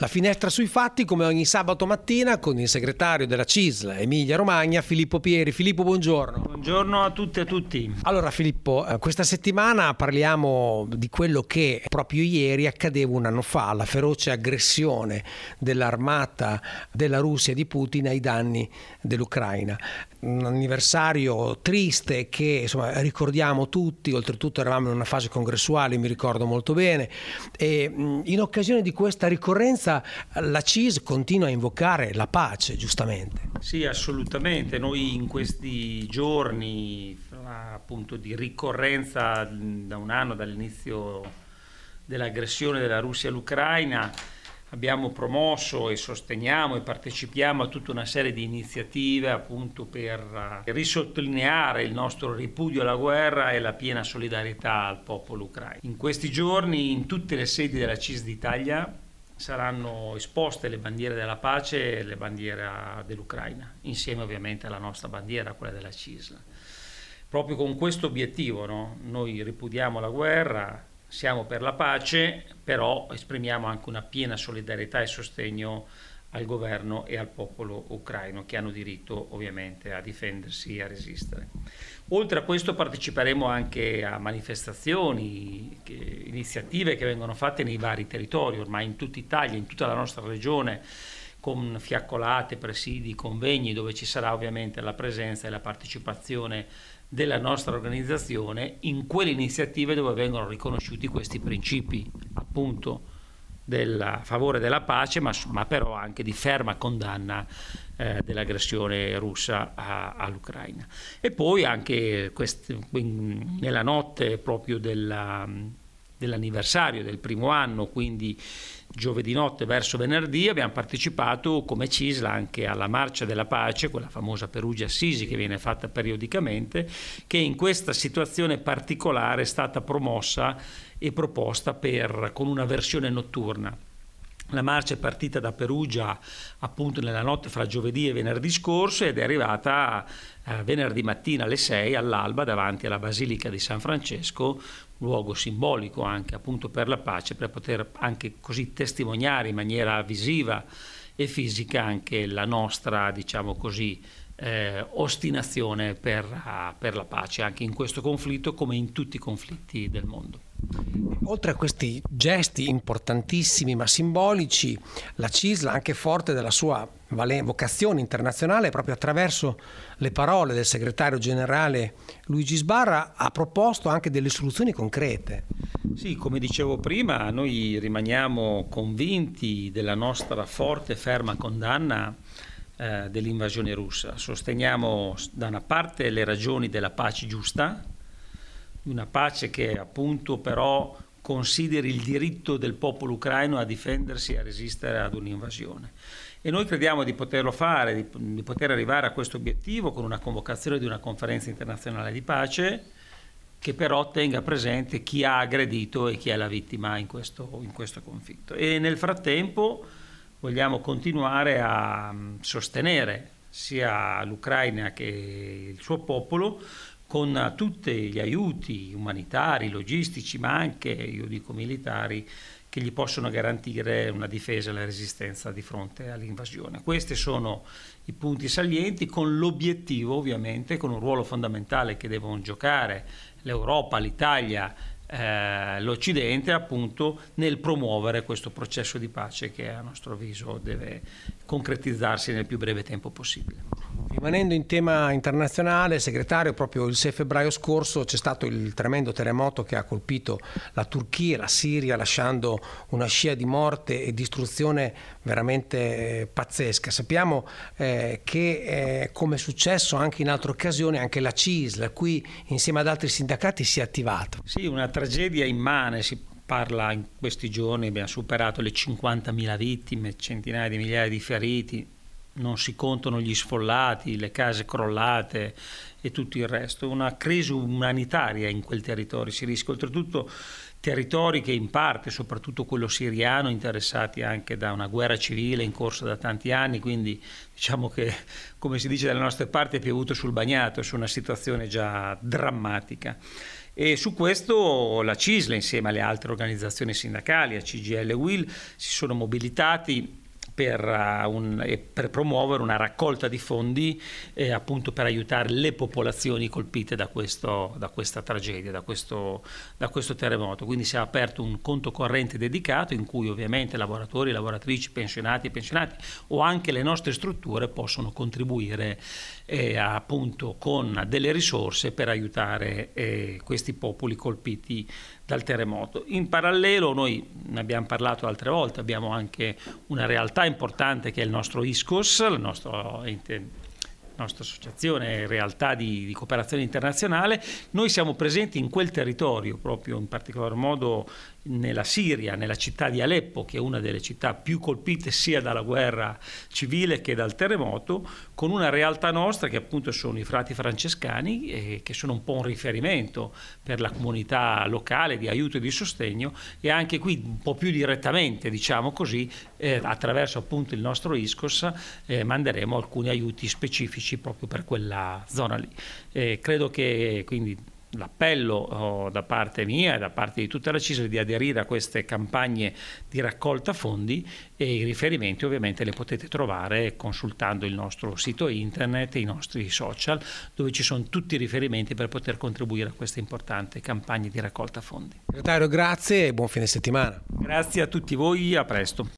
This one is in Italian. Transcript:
La finestra sui fatti come ogni sabato mattina con il segretario della CISL Emilia Romagna, Filippo Pieri. Filippo, buongiorno. Buongiorno a tutti e a tutti. Allora Filippo, eh, questa settimana parliamo di quello che proprio ieri accadeva un anno fa, la feroce aggressione dell'armata della Russia di Putin ai danni dell'Ucraina un anniversario triste che insomma, ricordiamo tutti, oltretutto eravamo in una fase congressuale, mi ricordo molto bene, e in occasione di questa ricorrenza la CIS continua a invocare la pace, giustamente. Sì, assolutamente, noi in questi giorni appunto di ricorrenza da un anno dall'inizio dell'aggressione della Russia all'Ucraina, abbiamo promosso e sosteniamo e partecipiamo a tutta una serie di iniziative appunto per eh, risottolineare il nostro ripudio alla guerra e la piena solidarietà al popolo ucraino. In questi giorni in tutte le sedi della CIS d'Italia saranno esposte le bandiere della pace e le bandiere dell'Ucraina, insieme ovviamente alla nostra bandiera, quella della CISL. Proprio con questo obiettivo, no? noi ripudiamo la guerra, siamo per la pace, però esprimiamo anche una piena solidarietà e sostegno al governo e al popolo ucraino che hanno diritto ovviamente a difendersi e a resistere. Oltre a questo parteciperemo anche a manifestazioni, che, iniziative che vengono fatte nei vari territori, ormai in tutta Italia, in tutta la nostra regione, con fiaccolate, presidi, convegni dove ci sarà ovviamente la presenza e la partecipazione della nostra organizzazione in quelle iniziative dove vengono riconosciuti questi principi appunto del favore della pace ma, ma però anche di ferma condanna eh, dell'aggressione russa a, all'Ucraina. E poi anche quest, nella notte proprio della, dell'anniversario del primo anno quindi giovedì notte verso venerdì abbiamo partecipato come CISL anche alla Marcia della Pace, quella famosa Perugia Assisi che viene fatta periodicamente, che in questa situazione particolare è stata promossa e proposta per, con una versione notturna. La marcia è partita da Perugia appunto nella notte fra giovedì e venerdì scorso ed è arrivata eh, venerdì mattina alle 6 all'alba davanti alla Basilica di San Francesco, luogo simbolico anche appunto per la pace, per poter anche così testimoniare in maniera visiva e fisica anche la nostra, diciamo così, eh, ostinazione per, uh, per la pace, anche in questo conflitto come in tutti i conflitti del mondo. Oltre a questi gesti importantissimi ma simbolici, la CISL, anche forte della sua vocazione internazionale, proprio attraverso le parole del segretario generale Luigi Sbarra, ha proposto anche delle soluzioni concrete. Sì, come dicevo prima, noi rimaniamo convinti della nostra forte e ferma condanna eh, dell'invasione russa. Sosteniamo da una parte le ragioni della pace giusta, una pace che appunto però consideri il diritto del popolo ucraino a difendersi e a resistere ad un'invasione. E noi crediamo di poterlo fare, di, di poter arrivare a questo obiettivo con una convocazione di una conferenza internazionale di pace che però tenga presente chi ha aggredito e chi è la vittima in questo, in questo conflitto. E nel frattempo vogliamo continuare a mm, sostenere sia l'Ucraina che il suo popolo con tutti gli aiuti umanitari, logistici, ma anche, io dico, militari, che gli possono garantire una difesa e la resistenza di fronte all'invasione. Questi sono i punti salienti con l'obiettivo ovviamente, con un ruolo fondamentale che devono giocare l'Europa, l'Italia, eh, l'Occidente appunto nel promuovere questo processo di pace che a nostro avviso deve concretizzarsi nel più breve tempo possibile. Rimanendo in tema internazionale, segretario, proprio il 6 febbraio scorso c'è stato il tremendo terremoto che ha colpito la Turchia e la Siria, lasciando una scia di morte e distruzione veramente eh, pazzesca. Sappiamo eh, che, eh, come è successo anche in altre occasioni, anche la CISL, qui insieme ad altri sindacati, si è attivata. Sì, una tragedia immane, si parla in questi giorni, abbiamo superato le 50.000 vittime, centinaia di migliaia di feriti non si contano gli sfollati, le case crollate e tutto il resto. Una crisi umanitaria in quel territorio si rischia, oltretutto territori che in parte, soprattutto quello siriano, interessati anche da una guerra civile in corso da tanti anni, quindi diciamo che, come si dice dalle nostre parti, è piovuto sul bagnato, su una situazione già drammatica. E su questo la CISLE insieme alle altre organizzazioni sindacali, a CGL e WIL, si sono mobilitati per, uh, un, per, promuovere una raccolta di fondi eh, appunto per aiutare le popolazioni colpite da, questo, da questa tragedia, da questo, da questo, terremoto. Quindi si è aperto un conto corrente dedicato in cui ovviamente lavoratori, lavoratrici, pensionati e pensionati o anche le nostre strutture possono contribuire eh, appunto con delle risorse per aiutare eh, questi popoli colpiti dal terremoto. In parallelo noi ne abbiamo parlato altre volte, abbiamo anche una realtà importante che è il nostro ISCOS, il nostro ente nostra associazione realtà di, di, cooperazione internazionale, noi siamo presenti in quel territorio, proprio in particolar modo nella Siria, nella città di Aleppo, che è una delle città più colpite sia dalla guerra civile che dal terremoto, con una realtà nostra che appunto sono i frati francescani, eh, che sono un po' un riferimento per la comunità locale di aiuto e di sostegno e anche qui un po' più direttamente, diciamo così, eh, attraverso appunto il nostro ISCOS eh, manderemo alcuni aiuti specifici proprio per quella zona lì. Eh, credo che quindi l'appello oh, da parte mia e da parte di tutta la CISL di aderire a queste campagne di raccolta fondi e i riferimenti ovviamente li potete trovare consultando il nostro sito internet e i nostri social dove ci sono tutti i riferimenti per poter contribuire a queste importanti campagne di raccolta fondi. Segretario, grazie e buon fine settimana. Grazie a tutti voi, a presto.